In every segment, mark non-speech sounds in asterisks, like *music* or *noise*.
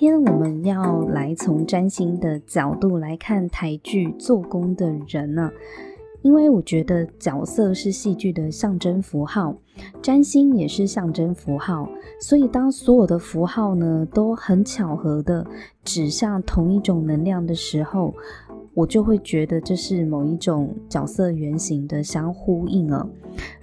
今天我们要来从占星的角度来看台剧做工的人呢、因为我觉得角色是戏剧的象征符号，占星也是象征符号，所以当所有的符号呢都很巧合的指向同一种能量的时候，我就会觉得这是某一种角色原型的相呼应啊。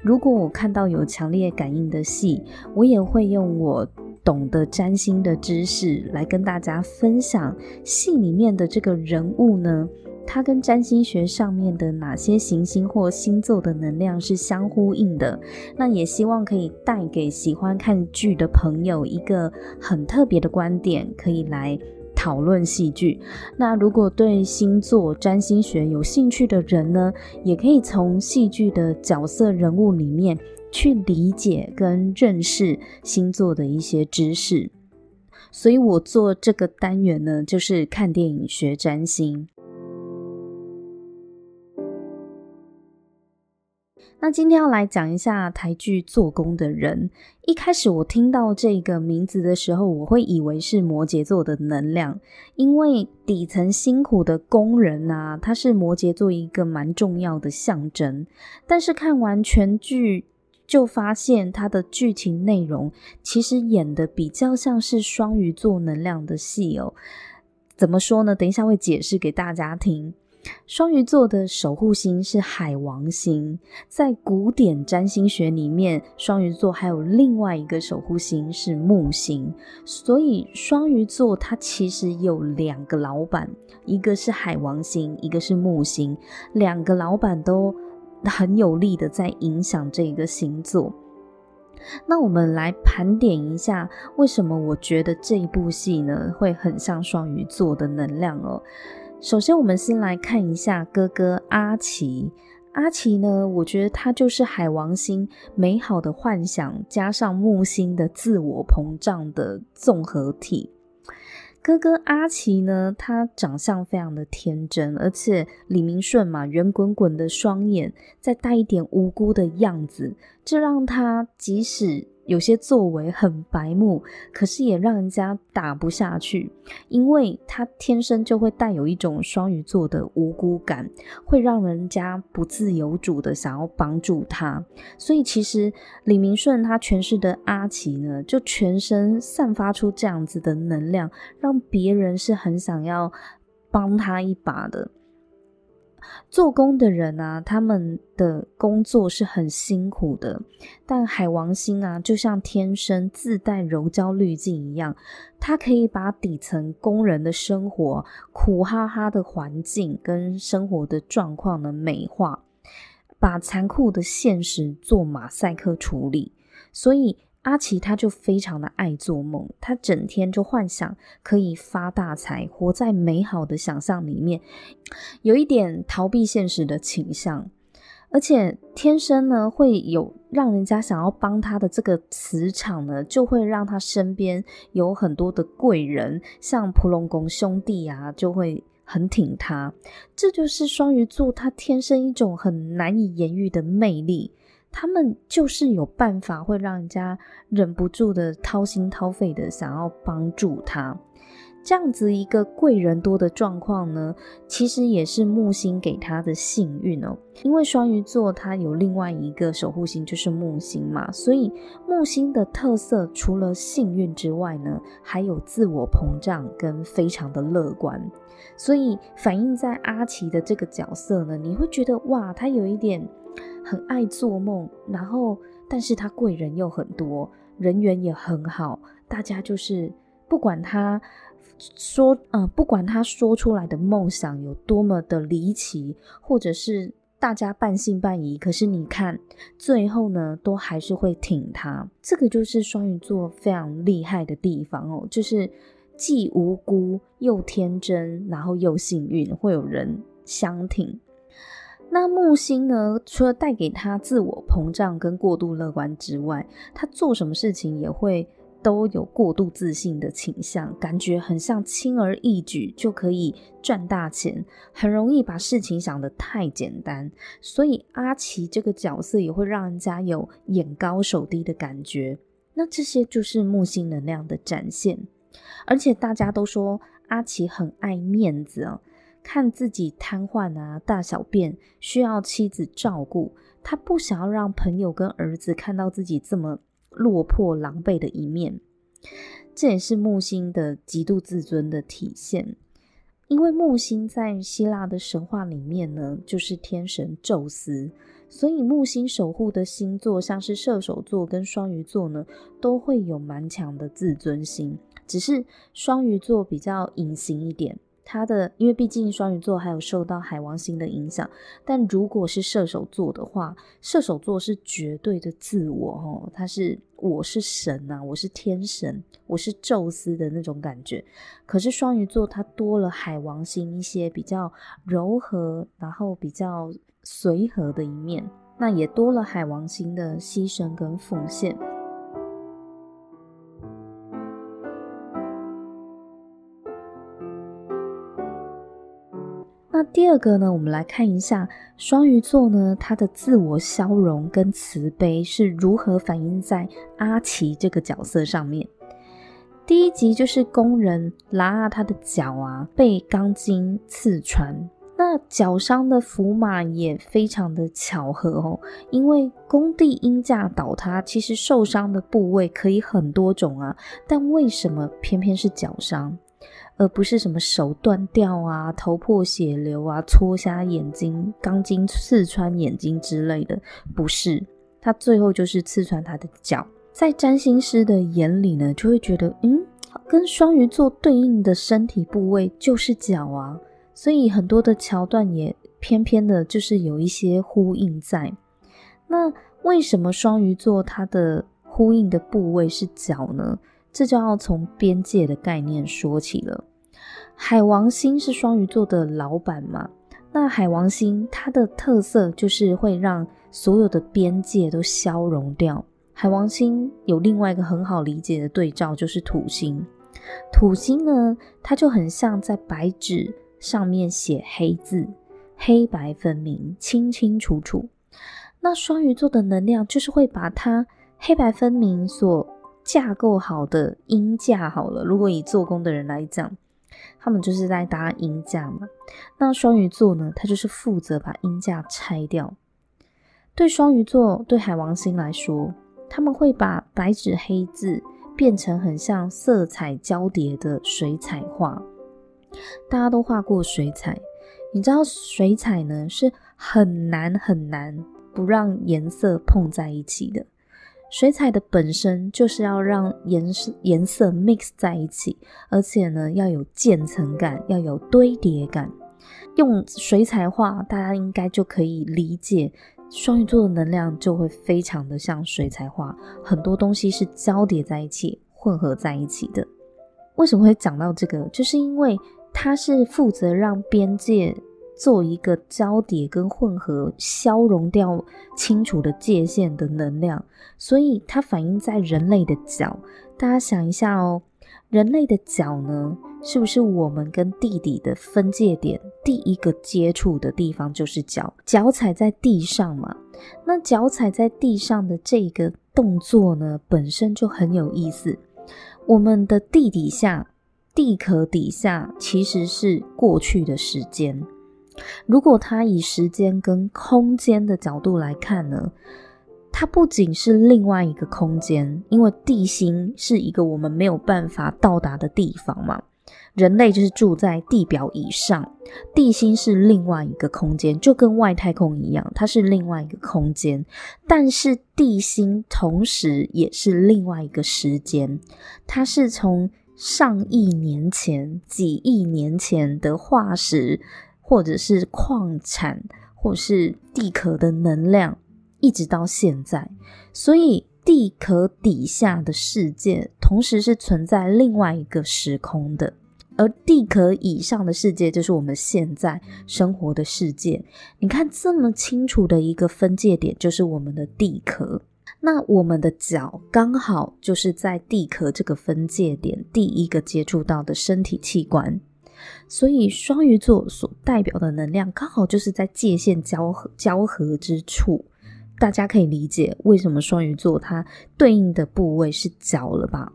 如果我看到有强烈感应的戏，我也会用我。懂得占星的知识来跟大家分享戏里面的这个人物呢，他跟占星学上面的哪些行星或星座的能量是相呼应的？那也希望可以带给喜欢看剧的朋友一个很特别的观点，可以来讨论戏剧。那如果对星座占星学有兴趣的人呢，也可以从戏剧的角色人物里面。去理解跟认识星座的一些知识，所以我做这个单元呢，就是看电影学占星。那今天要来讲一下台剧做工的人。一开始我听到这个名字的时候，我会以为是摩羯座的能量，因为底层辛苦的工人啊，他是摩羯座一个蛮重要的象征。但是看完全剧。就发现它的剧情内容其实演的比较像是双鱼座能量的戏哦。怎么说呢？等一下会解释给大家听。双鱼座的守护星是海王星，在古典占星学里面，双鱼座还有另外一个守护星是木星，所以双鱼座它其实有两个老板，一个是海王星，一个是木星，两个老板都。很有力的在影响这个星座。那我们来盘点一下，为什么我觉得这一部戏呢会很像双鱼座的能量哦？首先，我们先来看一下哥哥阿奇。阿奇呢，我觉得他就是海王星美好的幻想加上木星的自我膨胀的综合体。哥哥阿奇呢，他长相非常的天真，而且李明顺嘛，圆滚滚的双眼，再带一点无辜的样子，这让他即使有些作为很白目，可是也让人家打不下去，因为他天生就会带有一种双鱼座的无辜感，会让人家不自由主的想要帮助他。所以其实李明顺他诠释的阿奇呢，就全身散发出这样子的能量，让别人是很想要帮他一把的。做工的人啊，他们的工作是很辛苦的，但海王星啊，就像天生自带柔焦滤镜一样，它可以把底层工人的生活苦哈哈的环境跟生活的状况呢美化，把残酷的现实做马赛克处理，所以。阿奇他就非常的爱做梦，他整天就幻想可以发大财，活在美好的想象里面，有一点逃避现实的倾向，而且天生呢会有让人家想要帮他的这个磁场呢，就会让他身边有很多的贵人，像普龙宫兄弟啊，就会很挺他。这就是双鱼座他天生一种很难以言喻的魅力。他们就是有办法，会让人家忍不住的掏心掏肺的想要帮助他。这样子一个贵人多的状况呢，其实也是木星给他的幸运哦。因为双鱼座它有另外一个守护星就是木星嘛，所以木星的特色除了幸运之外呢，还有自我膨胀跟非常的乐观。所以反映在阿奇的这个角色呢，你会觉得哇，他有一点。很爱做梦，然后，但是他贵人又很多，人缘也很好，大家就是不管他说，呃，不管他说出来的梦想有多么的离奇，或者是大家半信半疑，可是你看，最后呢，都还是会挺他。这个就是双鱼座非常厉害的地方哦，就是既无辜又天真，然后又幸运，会有人相挺。那木星呢？除了带给他自我膨胀跟过度乐观之外，他做什么事情也会都有过度自信的倾向，感觉很像轻而易举就可以赚大钱，很容易把事情想得太简单。所以阿奇这个角色也会让人家有眼高手低的感觉。那这些就是木星能量的展现。而且大家都说阿奇很爱面子啊，看自己瘫痪啊、大小便需要妻子照顾，他不想要让朋友跟儿子看到自己这么落魄狼狈的一面。这也是木星的极度自尊的体现。因为木星在希腊的神话里面呢，就是天神宙斯，所以木星守护的星座，像是射手座跟双鱼座呢，都会有蛮强的自尊心，只是双鱼座比较隐形一点。他的，因为毕竟双鱼座还有受到海王星的影响，但如果是射手座的话，射手座是绝对的自我哦，他是我是神呐，我是天神，我是宙斯的那种感觉。可是双鱼座它多了海王星一些比较柔和，然后比较随和的一面，那也多了海王星的牺牲跟奉献。第二个呢，我们来看一下双鱼座呢，他的自我消融跟慈悲是如何反映在阿奇这个角色上面。第一集就是工人拉他的脚啊，被钢筋刺穿，那脚伤的符码也非常的巧合哦，因为工地因架倒塌，其实受伤的部位可以很多种啊，但为什么偏偏是脚伤？而不是什么手断掉啊、头破血流啊、戳瞎眼睛、钢筋刺穿眼睛之类的，不是，他最后就是刺穿他的脚。在占星师的眼里呢，就会觉得，嗯，跟双鱼座对应的身体部位就是脚啊，所以很多的桥段也偏偏的就是有一些呼应在。那为什么双鱼座它的呼应的部位是脚呢？这就要从边界的概念说起了。海王星是双鱼座的老板嘛？那海王星它的特色就是会让所有的边界都消融掉。海王星有另外一个很好理解的对照，就是土星。土星呢，它就很像在白纸上面写黑字，黑白分明，清清楚楚。那双鱼座的能量就是会把它黑白分明所架构好的鹰架好了，如果以做工的人来讲，他们就是在搭鹰架嘛。那双鱼座呢，他就是负责把鹰架拆掉。对双鱼座，对海王星来说，他们会把白纸黑字变成很像色彩交叠的水彩画。大家都画过水彩，你知道水彩呢是很难很难不让颜色碰在一起的。水彩的本身就是要让颜色颜色 mix 在一起，而且呢要有渐层感，要有堆叠感。用水彩画，大家应该就可以理解，双鱼座的能量就会非常的像水彩画，很多东西是交叠在一起、混合在一起的。为什么会讲到这个？就是因为它是负责让边界。做一个交叠跟混合，消融掉清楚的界限的能量，所以它反映在人类的脚。大家想一下哦，人类的脚呢，是不是我们跟地底的分界点？第一个接触的地方就是脚，脚踩在地上嘛。那脚踩在地上的这个动作呢，本身就很有意思。我们的地底下，地壳底下其实是过去的时间。如果它以时间跟空间的角度来看呢，它不仅是另外一个空间，因为地心是一个我们没有办法到达的地方嘛。人类就是住在地表以上，地心是另外一个空间，就跟外太空一样，它是另外一个空间。但是地心同时也是另外一个时间，它是从上亿年前、几亿年前的化石。或者是矿产，或是地壳的能量，一直到现在，所以地壳底下的世界，同时是存在另外一个时空的，而地壳以上的世界，就是我们现在生活的世界。你看这么清楚的一个分界点，就是我们的地壳。那我们的脚刚好就是在地壳这个分界点第一个接触到的身体器官。所以双鱼座所代表的能量刚好就是在界限交合交合之处，大家可以理解为什么双鱼座它对应的部位是脚了吧？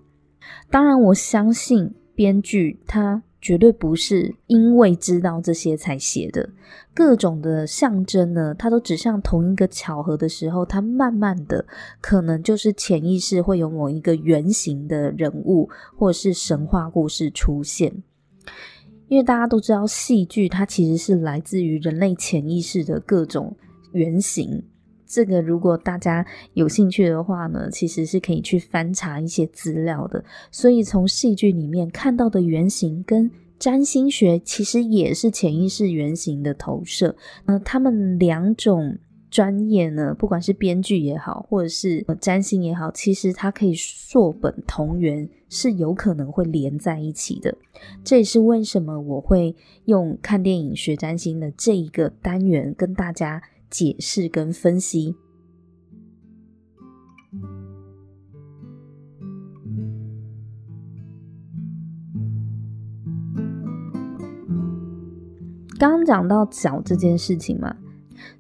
当然，我相信编剧他绝对不是因为知道这些才写的。各种的象征呢，它都指向同一个巧合的时候，它慢慢的可能就是潜意识会有某一个原型的人物，或是神话故事出现。因为大家都知道，戏剧它其实是来自于人类潜意识的各种原型。这个如果大家有兴趣的话呢，其实是可以去翻查一些资料的。所以从戏剧里面看到的原型跟占星学其实也是潜意识原型的投射。那他们两种专业呢，不管是编剧也好，或者是占星也好，其实它可以溯本同源，是有可能会连在一起的。这也是为什么我会用看电影学占星的这一个单元跟大家解释跟分析。刚刚讲到脚这件事情嘛，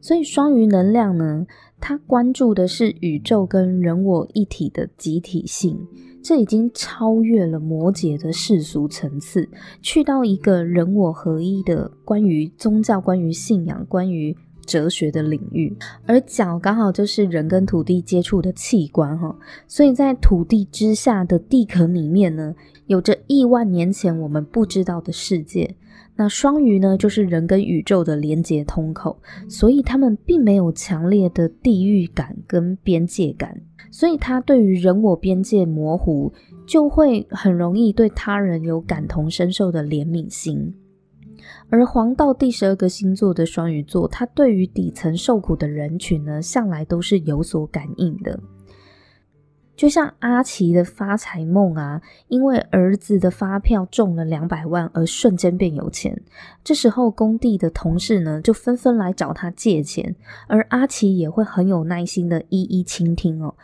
所以双鱼能量呢，它关注的是宇宙跟人我一体的集体性，这已经超越了摩羯的世俗层次，去到一个人我合一的关于宗教、关于信仰、关于。哲学的领域，而脚刚好就是人跟土地接触的器官哈，所以在土地之下的地壳里面呢，有着亿万年前我们不知道的世界。那双鱼呢，就是人跟宇宙的连接通口，所以他们并没有强烈的地域感跟边界感，所以他对于人我边界模糊，就会很容易对他人有感同身受的怜悯心。而黄道第十二个星座的双鱼座，他对于底层受苦的人群呢，向来都是有所感应的。就像阿奇的发财梦啊，因为儿子的发票中了两百万，而瞬间变有钱。这时候工地的同事呢，就纷纷来找他借钱，而阿奇也会很有耐心的一一倾听哦。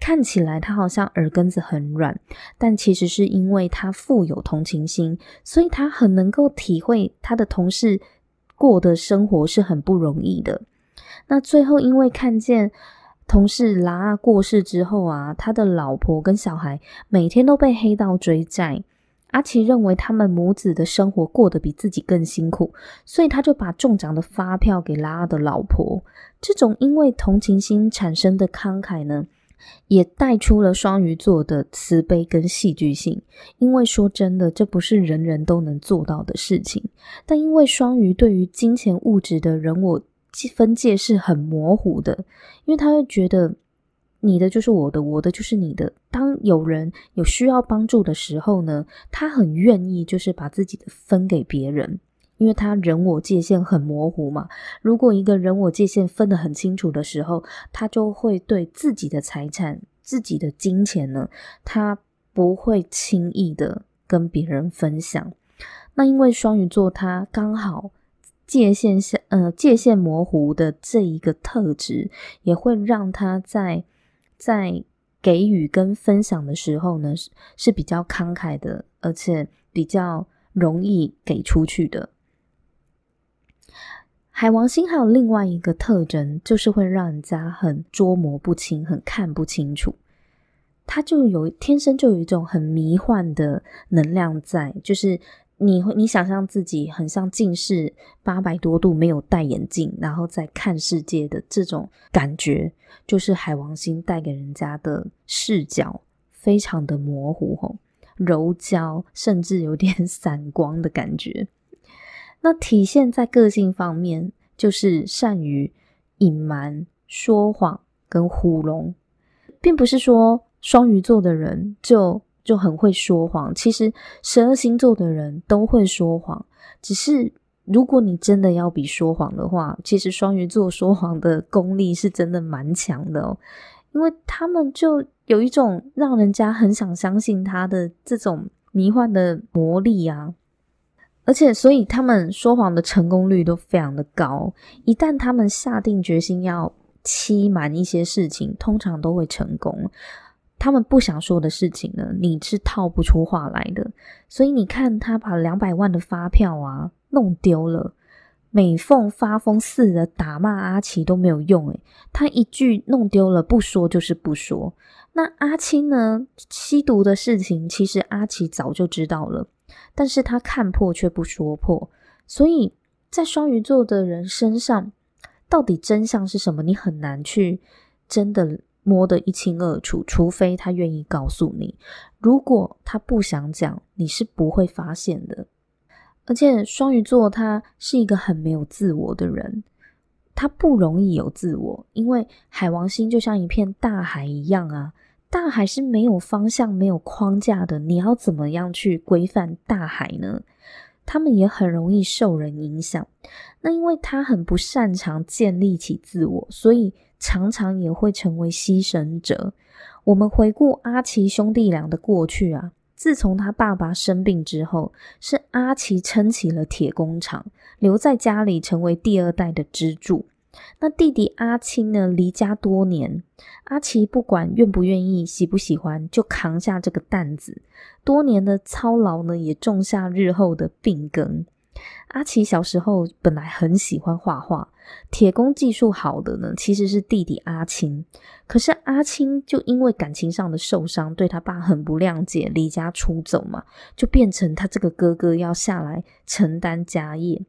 看起来他好像耳根子很软，但其实是因为他富有同情心，所以他很能够体会他的同事过的生活是很不容易的。那最后因为看见同事拉过世之后啊，他的老婆跟小孩每天都被黑道追债，阿奇认为他们母子的生活过得比自己更辛苦，所以他就把中奖的发票给拉的老婆。这种因为同情心产生的慷慨呢，也带出了双鱼座的慈悲跟戏剧性，因为说真的，这不是人人都能做到的事情。但因为双鱼对于金钱物质的人我分界是很模糊的，因为他会觉得你的就是我的，我的就是你的。当有人有需要帮助的时候呢，他很愿意就是把自己的分给别人。因为他人我界限很模糊嘛，如果一个人我界限分得很清楚的时候，他就会对自己的财产、自己的金钱呢，他不会轻易的跟别人分享。那因为双鱼座他刚好界限下呃界限模糊的这一个特质，也会让他在在给予跟分享的时候呢，是是比较慷慨的，而且比较容易给出去的。海王星还有另外一个特征，就是会让人家很捉摸不清、很看不清楚。他就有天生就有一种很迷幻的能量在，就是你会你想象自己很像近视八百多度，没有戴眼镜，然后在看世界的这种感觉，就是海王星带给人家的视角非常的模糊吼，柔焦，甚至有点 *laughs* 散光的感觉。那体现在个性方面，就是善于隐瞒、说谎跟糊弄，并不是说双鱼座的人就就很会说谎。其实十二星座的人都会说谎，只是如果你真的要比说谎的话，其实双鱼座说谎的功力是真的蛮强的哦，因为他们就有一种让人家很想相信他的这种迷幻的魔力啊。而且，所以他们说谎的成功率都非常的高。一旦他们下定决心要欺瞒一些事情，通常都会成功。他们不想说的事情呢，你是套不出话来的。所以你看，他把两百万的发票啊弄丢了，美凤发疯似的打骂阿奇都没有用，诶，他一句弄丢了不说就是不说。那阿青呢？吸毒的事情其实阿奇早就知道了，但是他看破却不说破，所以在双鱼座的人身上，到底真相是什么？你很难去真的摸得一清二楚，除非他愿意告诉你。如果他不想讲，你是不会发现的。而且双鱼座他是一个很没有自我的人。他不容易有自我，因为海王星就像一片大海一样啊，大海是没有方向、没有框架的，你要怎么样去规范大海呢？他们也很容易受人影响。那因为他很不擅长建立起自我，所以常常也会成为牺牲者。我们回顾阿奇兄弟俩的过去啊。自从他爸爸生病之后，是阿奇撑起了铁工厂，留在家里成为第二代的支柱。那弟弟阿青呢？离家多年，阿奇不管愿不愿意、喜不喜欢，就扛下这个担子。多年的操劳呢，也种下日后的病根。阿奇小时候本来很喜欢画画，铁工技术好的呢，其实是弟弟阿青。可是阿青就因为感情上的受伤，对他爸很不谅解，离家出走嘛，就变成他这个哥哥要下来承担家业。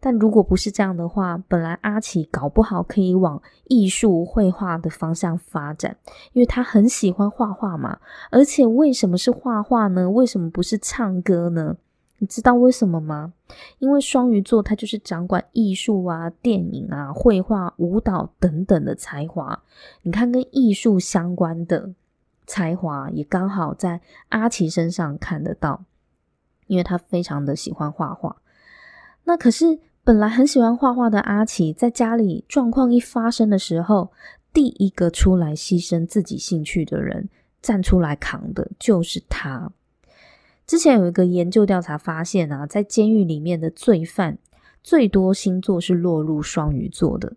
但如果不是这样的话，本来阿奇搞不好可以往艺术绘画的方向发展，因为他很喜欢画画嘛。而且为什么是画画呢？为什么不是唱歌呢？你知道为什么吗？因为双鱼座它就是掌管艺术啊、电影啊、绘画、舞蹈等等的才华。你看，跟艺术相关的才华也刚好在阿奇身上看得到，因为他非常的喜欢画画。那可是本来很喜欢画画的阿奇，在家里状况一发生的时候，第一个出来牺牲自己兴趣的人，站出来扛的就是他。之前有一个研究调查发现啊，在监狱里面的罪犯最多星座是落入双鱼座的，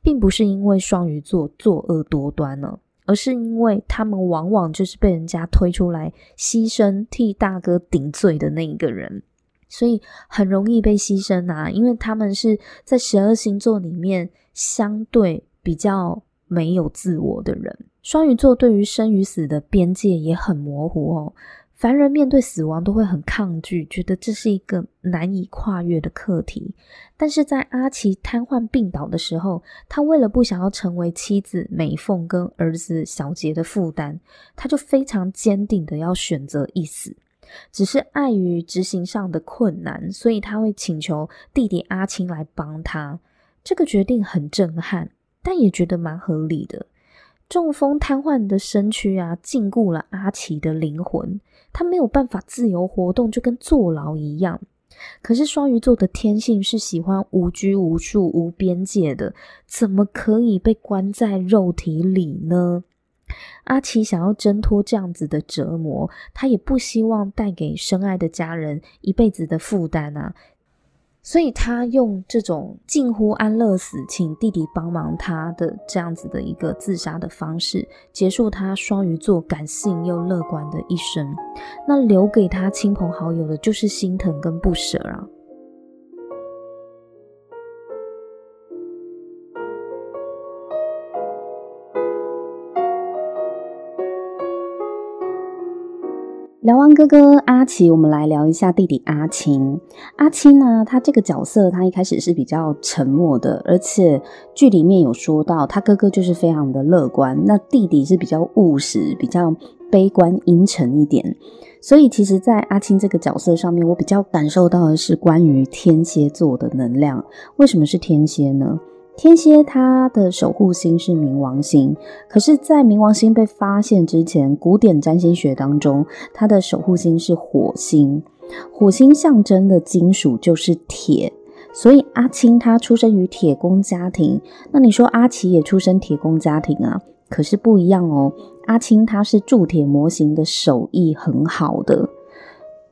并不是因为双鱼座作恶多端呢，而是因为他们往往就是被人家推出来牺牲替大哥顶罪的那一个人，所以很容易被牺牲啊，因为他们是在十二星座里面相对比较没有自我的人。双鱼座对于生与死的边界也很模糊哦。凡人面对死亡都会很抗拒，觉得这是一个难以跨越的课题。但是在阿奇瘫痪病倒的时候，他为了不想要成为妻子美凤跟儿子小杰的负担，他就非常坚定的要选择一死。只是碍于执行上的困难，所以他会请求弟弟阿青来帮他。这个决定很震撼，但也觉得蛮合理的。中风瘫痪的身躯啊，禁锢了阿奇的灵魂，他没有办法自由活动，就跟坐牢一样。可是双鱼座的天性是喜欢无拘无束、无边界的，怎么可以被关在肉体里呢？阿奇想要挣脱这样子的折磨，他也不希望带给深爱的家人一辈子的负担啊。所以他用这种近乎安乐死，请弟弟帮忙他的这样子的一个自杀的方式，结束他双鱼座感性又乐观的一生。那留给他亲朋好友的就是心疼跟不舍啊。聊完哥哥阿奇，我们来聊一下弟弟阿青。阿青呢，他这个角色，他一开始是比较沉默的，而且剧里面有说到，他哥哥就是非常的乐观，那弟弟是比较务实、比较悲观、阴沉一点。所以，其实，在阿青这个角色上面，我比较感受到的是关于天蝎座的能量。为什么是天蝎呢？天蝎它的守护星是冥王星，可是，在冥王星被发现之前，古典占星学当中，它的守护星是火星。火星象征的金属就是铁，所以阿青他出生于铁工家庭。那你说阿奇也出生铁工家庭啊？可是不一样哦。阿青他是铸铁模型的手艺很好的，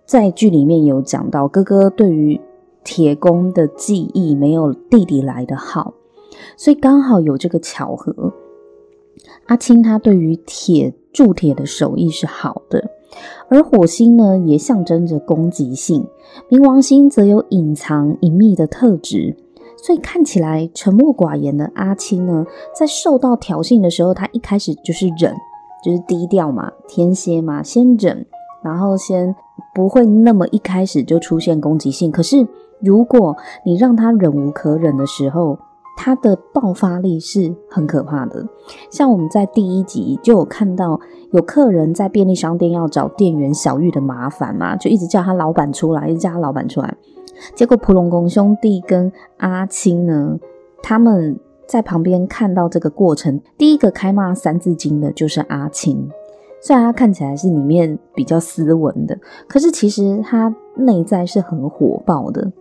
在剧里面有讲到，哥哥对于铁工的技艺没有弟弟来的好。所以刚好有这个巧合，阿青他对于铁铸铁的手艺是好的，而火星呢也象征着攻击性，冥王星则有隐藏隐秘的特质，所以看起来沉默寡言的阿青呢，在受到挑衅的时候，他一开始就是忍，就是低调嘛，天蝎嘛，先忍，然后先不会那么一开始就出现攻击性。可是如果你让他忍无可忍的时候，他的爆发力是很可怕的。像我们在第一集就有看到，有客人在便利商店要找店员小玉的麻烦嘛，就一直叫他老板出来，一直叫他老板出来。结果普龙宫兄弟跟阿青呢，他们在旁边看到这个过程，第一个开骂三字经的就是阿青。虽然他看起来是里面比较斯文的，可是其实他内在是很火爆的。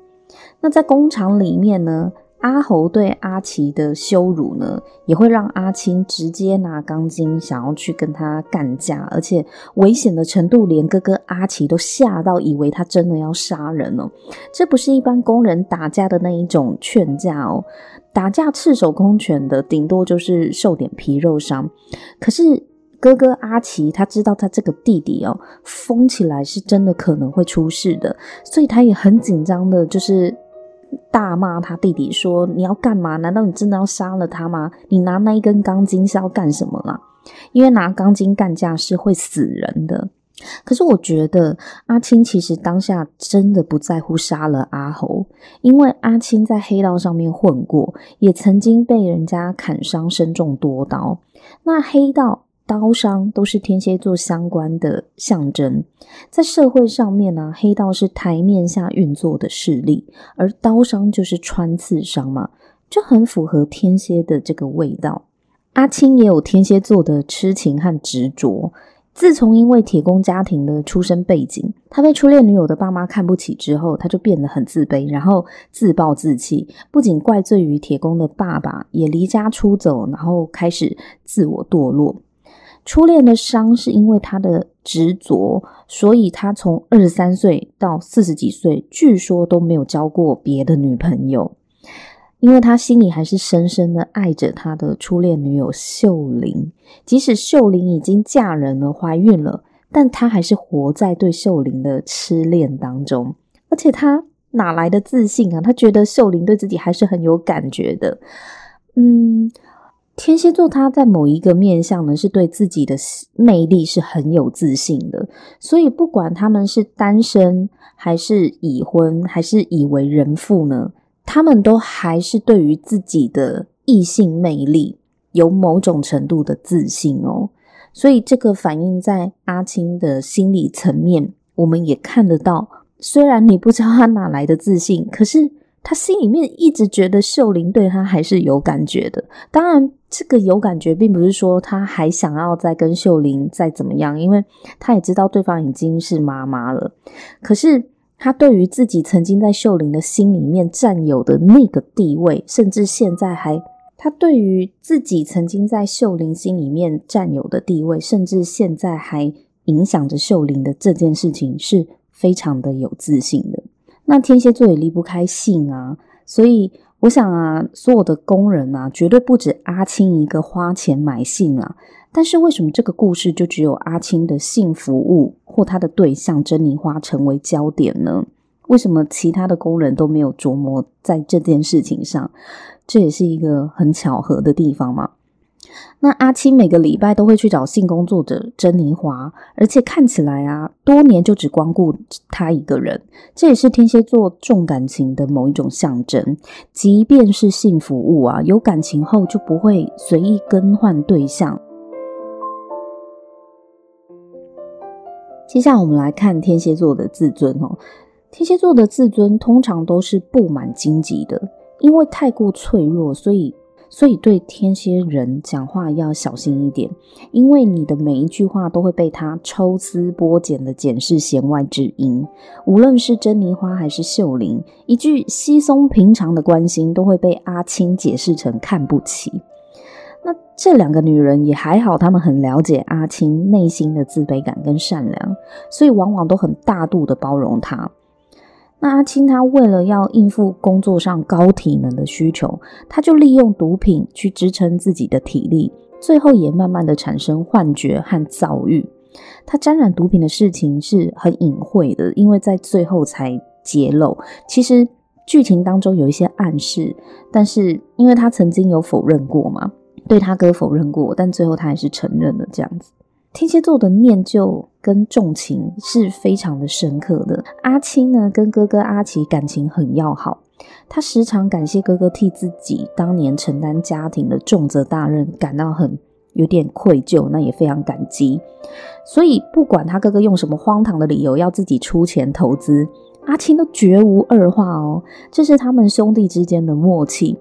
那在工厂里面呢，阿侯对阿奇的羞辱呢，也会让阿青直接拿钢筋想要去跟他干架，而且危险的程度连哥哥阿奇都吓到，以为他真的要杀人哦。这不是一般工人打架的那一种劝架哦，打架赤手空拳的，顶多就是受点皮肉伤。可是哥哥阿奇他知道他这个弟弟哦，疯起来是真的可能会出事的，所以他也很紧张的，就是。大骂他弟弟说：“你要干嘛？难道你真的要杀了他吗？你拿那一根钢筋是要干什么啦？因为拿钢筋干架是会死人的。可是我觉得阿青其实当下真的不在乎杀了阿侯，因为阿青在黑道上面混过，也曾经被人家砍伤，身中多刀。那黑道。”刀伤都是天蝎座相关的象征，在社会上面呢，黑道是台面下运作的势力，而刀伤就是穿刺伤嘛，就很符合天蝎的这个味道。阿青也有天蝎座的痴情和执着。自从因为铁工家庭的出身背景，他被初恋女友的爸妈看不起之后，他就变得很自卑，然后自暴自弃，不仅怪罪于铁工的爸爸，也离家出走，然后开始自我堕落。初恋的伤是因为他的执着，所以他从二十三岁到四十几岁，据说都没有交过别的女朋友，因为他心里还是深深的爱着他的初恋女友秀玲。即使秀玲已经嫁人了，怀孕了，但他还是活在对秀玲的痴恋当中。而且他哪来的自信啊？他觉得秀玲对自己还是很有感觉的。嗯。天蝎座，他在某一个面向呢，是对自己的魅力是很有自信的，所以不管他们是单身还是已婚，还是已为人父呢，他们都还是对于自己的异性魅力有某种程度的自信哦。所以这个反映在阿青的心理层面，我们也看得到。虽然你不知道他哪来的自信，可是。他心里面一直觉得秀玲对他还是有感觉的。当然，这个有感觉并不是说他还想要再跟秀玲再怎么样，因为他也知道对方已经是妈妈了。可是，他对于自己曾经在秀玲的心里面占有的那个地位，甚至现在还，他对于自己曾经在秀玲心里面占有的地位，甚至现在还影响着秀玲的这件事情，是非常的有自信的。那天蝎座也离不开性啊，所以我想啊，所有的工人啊，绝对不止阿青一个花钱买性啊。但是为什么这个故事就只有阿青的性服务或他的对象珍妮花成为焦点呢？为什么其他的工人都没有琢磨在这件事情上？这也是一个很巧合的地方嘛。那阿青每个礼拜都会去找性工作者珍妮华，而且看起来啊，多年就只光顾他一个人。这也是天蝎座重感情的某一种象征。即便是性服务啊，有感情后就不会随意更换对象。接下来我们来看天蝎座的自尊哦。天蝎座的自尊通常都是布满荆棘的，因为太过脆弱，所以。所以，对天蝎人讲话要小心一点，因为你的每一句话都会被他抽丝剥茧的检视弦外之音。无论是珍妮花还是秀玲，一句稀松平常的关心都会被阿青解释成看不起。那这两个女人也还好，她们很了解阿青内心的自卑感跟善良，所以往往都很大度的包容他。那阿青他为了要应付工作上高体能的需求，他就利用毒品去支撑自己的体力，最后也慢慢的产生幻觉和躁郁。他沾染毒品的事情是很隐晦的，因为在最后才揭露。其实剧情当中有一些暗示，但是因为他曾经有否认过嘛，对他哥否认过，但最后他还是承认了这样子。天蝎座的念旧跟重情是非常的深刻的。阿青呢，跟哥哥阿奇感情很要好，他时常感谢哥哥替自己当年承担家庭的重责大任感到很有点愧疚，那也非常感激。所以不管他哥哥用什么荒唐的理由要自己出钱投资，阿青都绝无二话哦。这是他们兄弟之间的默契。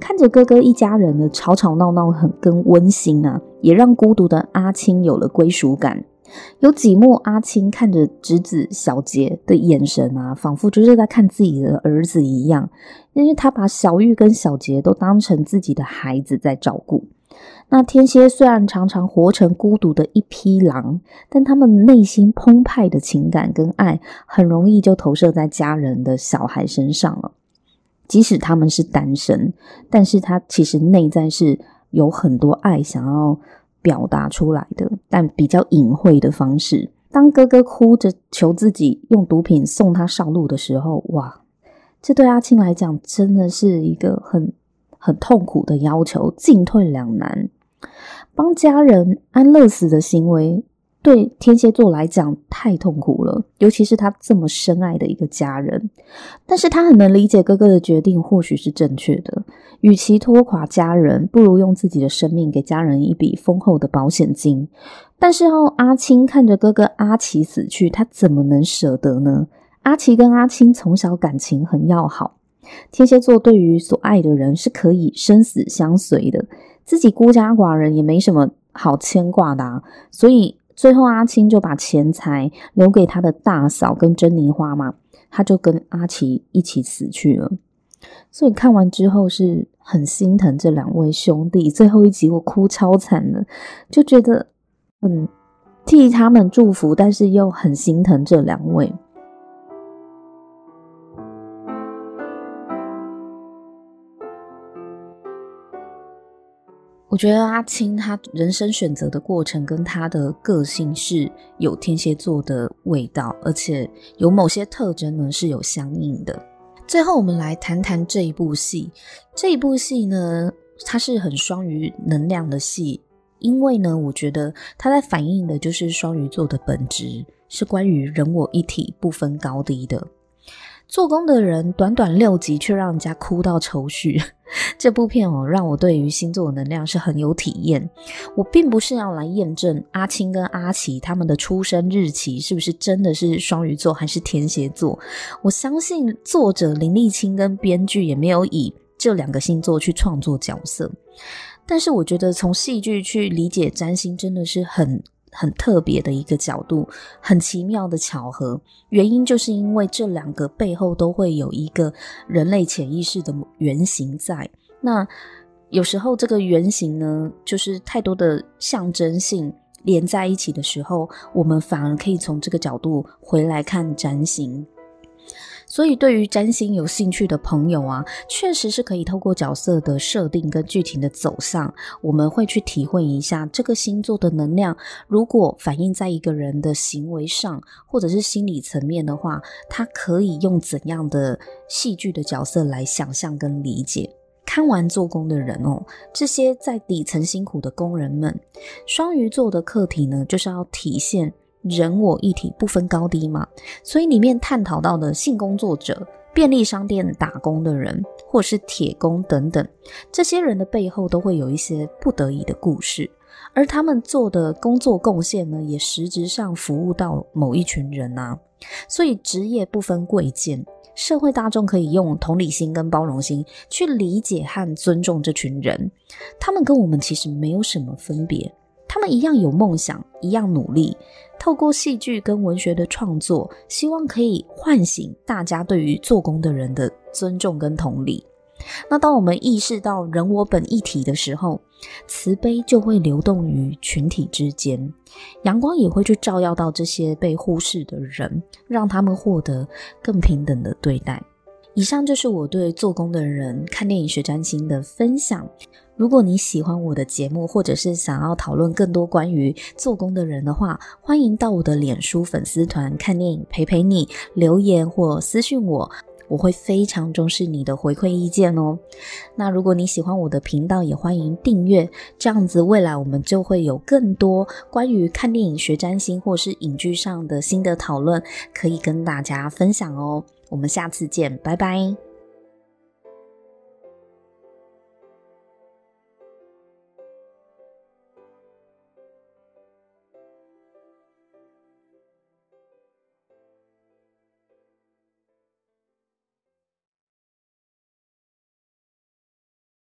看着哥哥一家人的吵吵闹闹，很跟温馨啊，也让孤独的阿青有了归属感。有几幕，阿青看着侄子小杰的眼神啊，仿佛就是在看自己的儿子一样，因为他把小玉跟小杰都当成自己的孩子在照顾。那天蝎虽然常常活成孤独的一匹狼，但他们内心澎湃的情感跟爱，很容易就投射在家人的小孩身上了。即使他们是单身，但是他其实内在是有很多爱想要表达出来的，但比较隐晦的方式。当哥哥哭着求自己用毒品送他上路的时候，哇，这对阿青来讲真的是一个很很痛苦的要求，进退两难。帮家人安乐死的行为。对天蝎座来讲太痛苦了，尤其是他这么深爱的一个家人。但是他很能理解哥哥的决定或许是正确的。与其拖垮家人，不如用自己的生命给家人一笔丰厚的保险金。但是哦，阿青看着哥哥阿奇死去，他怎么能舍得呢？阿奇跟阿青从小感情很要好。天蝎座对于所爱的人是可以生死相随的，自己孤家寡人也没什么好牵挂的啊，所以。最后，阿青就把钱财留给他的大嫂跟珍妮花嘛，他就跟阿奇一起死去了。所以看完之后是很心疼这两位兄弟。最后一集我哭超惨的，就觉得嗯，替他们祝福，但是又很心疼这两位。我觉得阿青他人生选择的过程跟他的个性是有天蝎座的味道，而且有某些特征呢是有相应的。最后，我们来谈谈这一部戏。这一部戏呢，它是很双鱼能量的戏，因为呢，我觉得它在反映的就是双鱼座的本质，是关于人我一体，不分高低的。做工的人，短短六集却让人家哭到愁绪。*laughs* 这部片哦，让我对于星座能量是很有体验。我并不是要来验证阿青跟阿奇他们的出生日期是不是真的是双鱼座还是天蝎座。我相信作者林立青跟编剧也没有以这两个星座去创作角色。但是我觉得从戏剧去理解占星真的是很。很特别的一个角度，很奇妙的巧合。原因就是因为这两个背后都会有一个人类潜意识的原型在。那有时候这个原型呢，就是太多的象征性连在一起的时候，我们反而可以从这个角度回来看占星。所以，对于占星有兴趣的朋友啊，确实是可以透过角色的设定跟剧情的走向，我们会去体会一下这个星座的能量。如果反映在一个人的行为上，或者是心理层面的话，他可以用怎样的戏剧的角色来想象跟理解。看完做工的人哦，这些在底层辛苦的工人们，双鱼座的课题呢，就是要体现。人我一体，不分高低嘛，所以里面探讨到的性工作者、便利商店打工的人，或是铁工等等，这些人的背后都会有一些不得已的故事，而他们做的工作贡献呢，也实质上服务到某一群人啊。所以职业不分贵贱，社会大众可以用同理心跟包容心去理解和尊重这群人，他们跟我们其实没有什么分别。他们一样有梦想，一样努力。透过戏剧跟文学的创作，希望可以唤醒大家对于做工的人的尊重跟同理。那当我们意识到人我本一体的时候，慈悲就会流动于群体之间，阳光也会去照耀到这些被忽视的人，让他们获得更平等的对待。以上就是我对做工的人看电影学占星的分享。如果你喜欢我的节目，或者是想要讨论更多关于做工的人的话，欢迎到我的脸书粉丝团看电影陪陪你留言或私讯我。我会非常重视你的回馈意见哦。那如果你喜欢我的频道，也欢迎订阅，这样子未来我们就会有更多关于看电影学占星或是影剧上的心得讨论，可以跟大家分享哦。我们下次见，拜拜。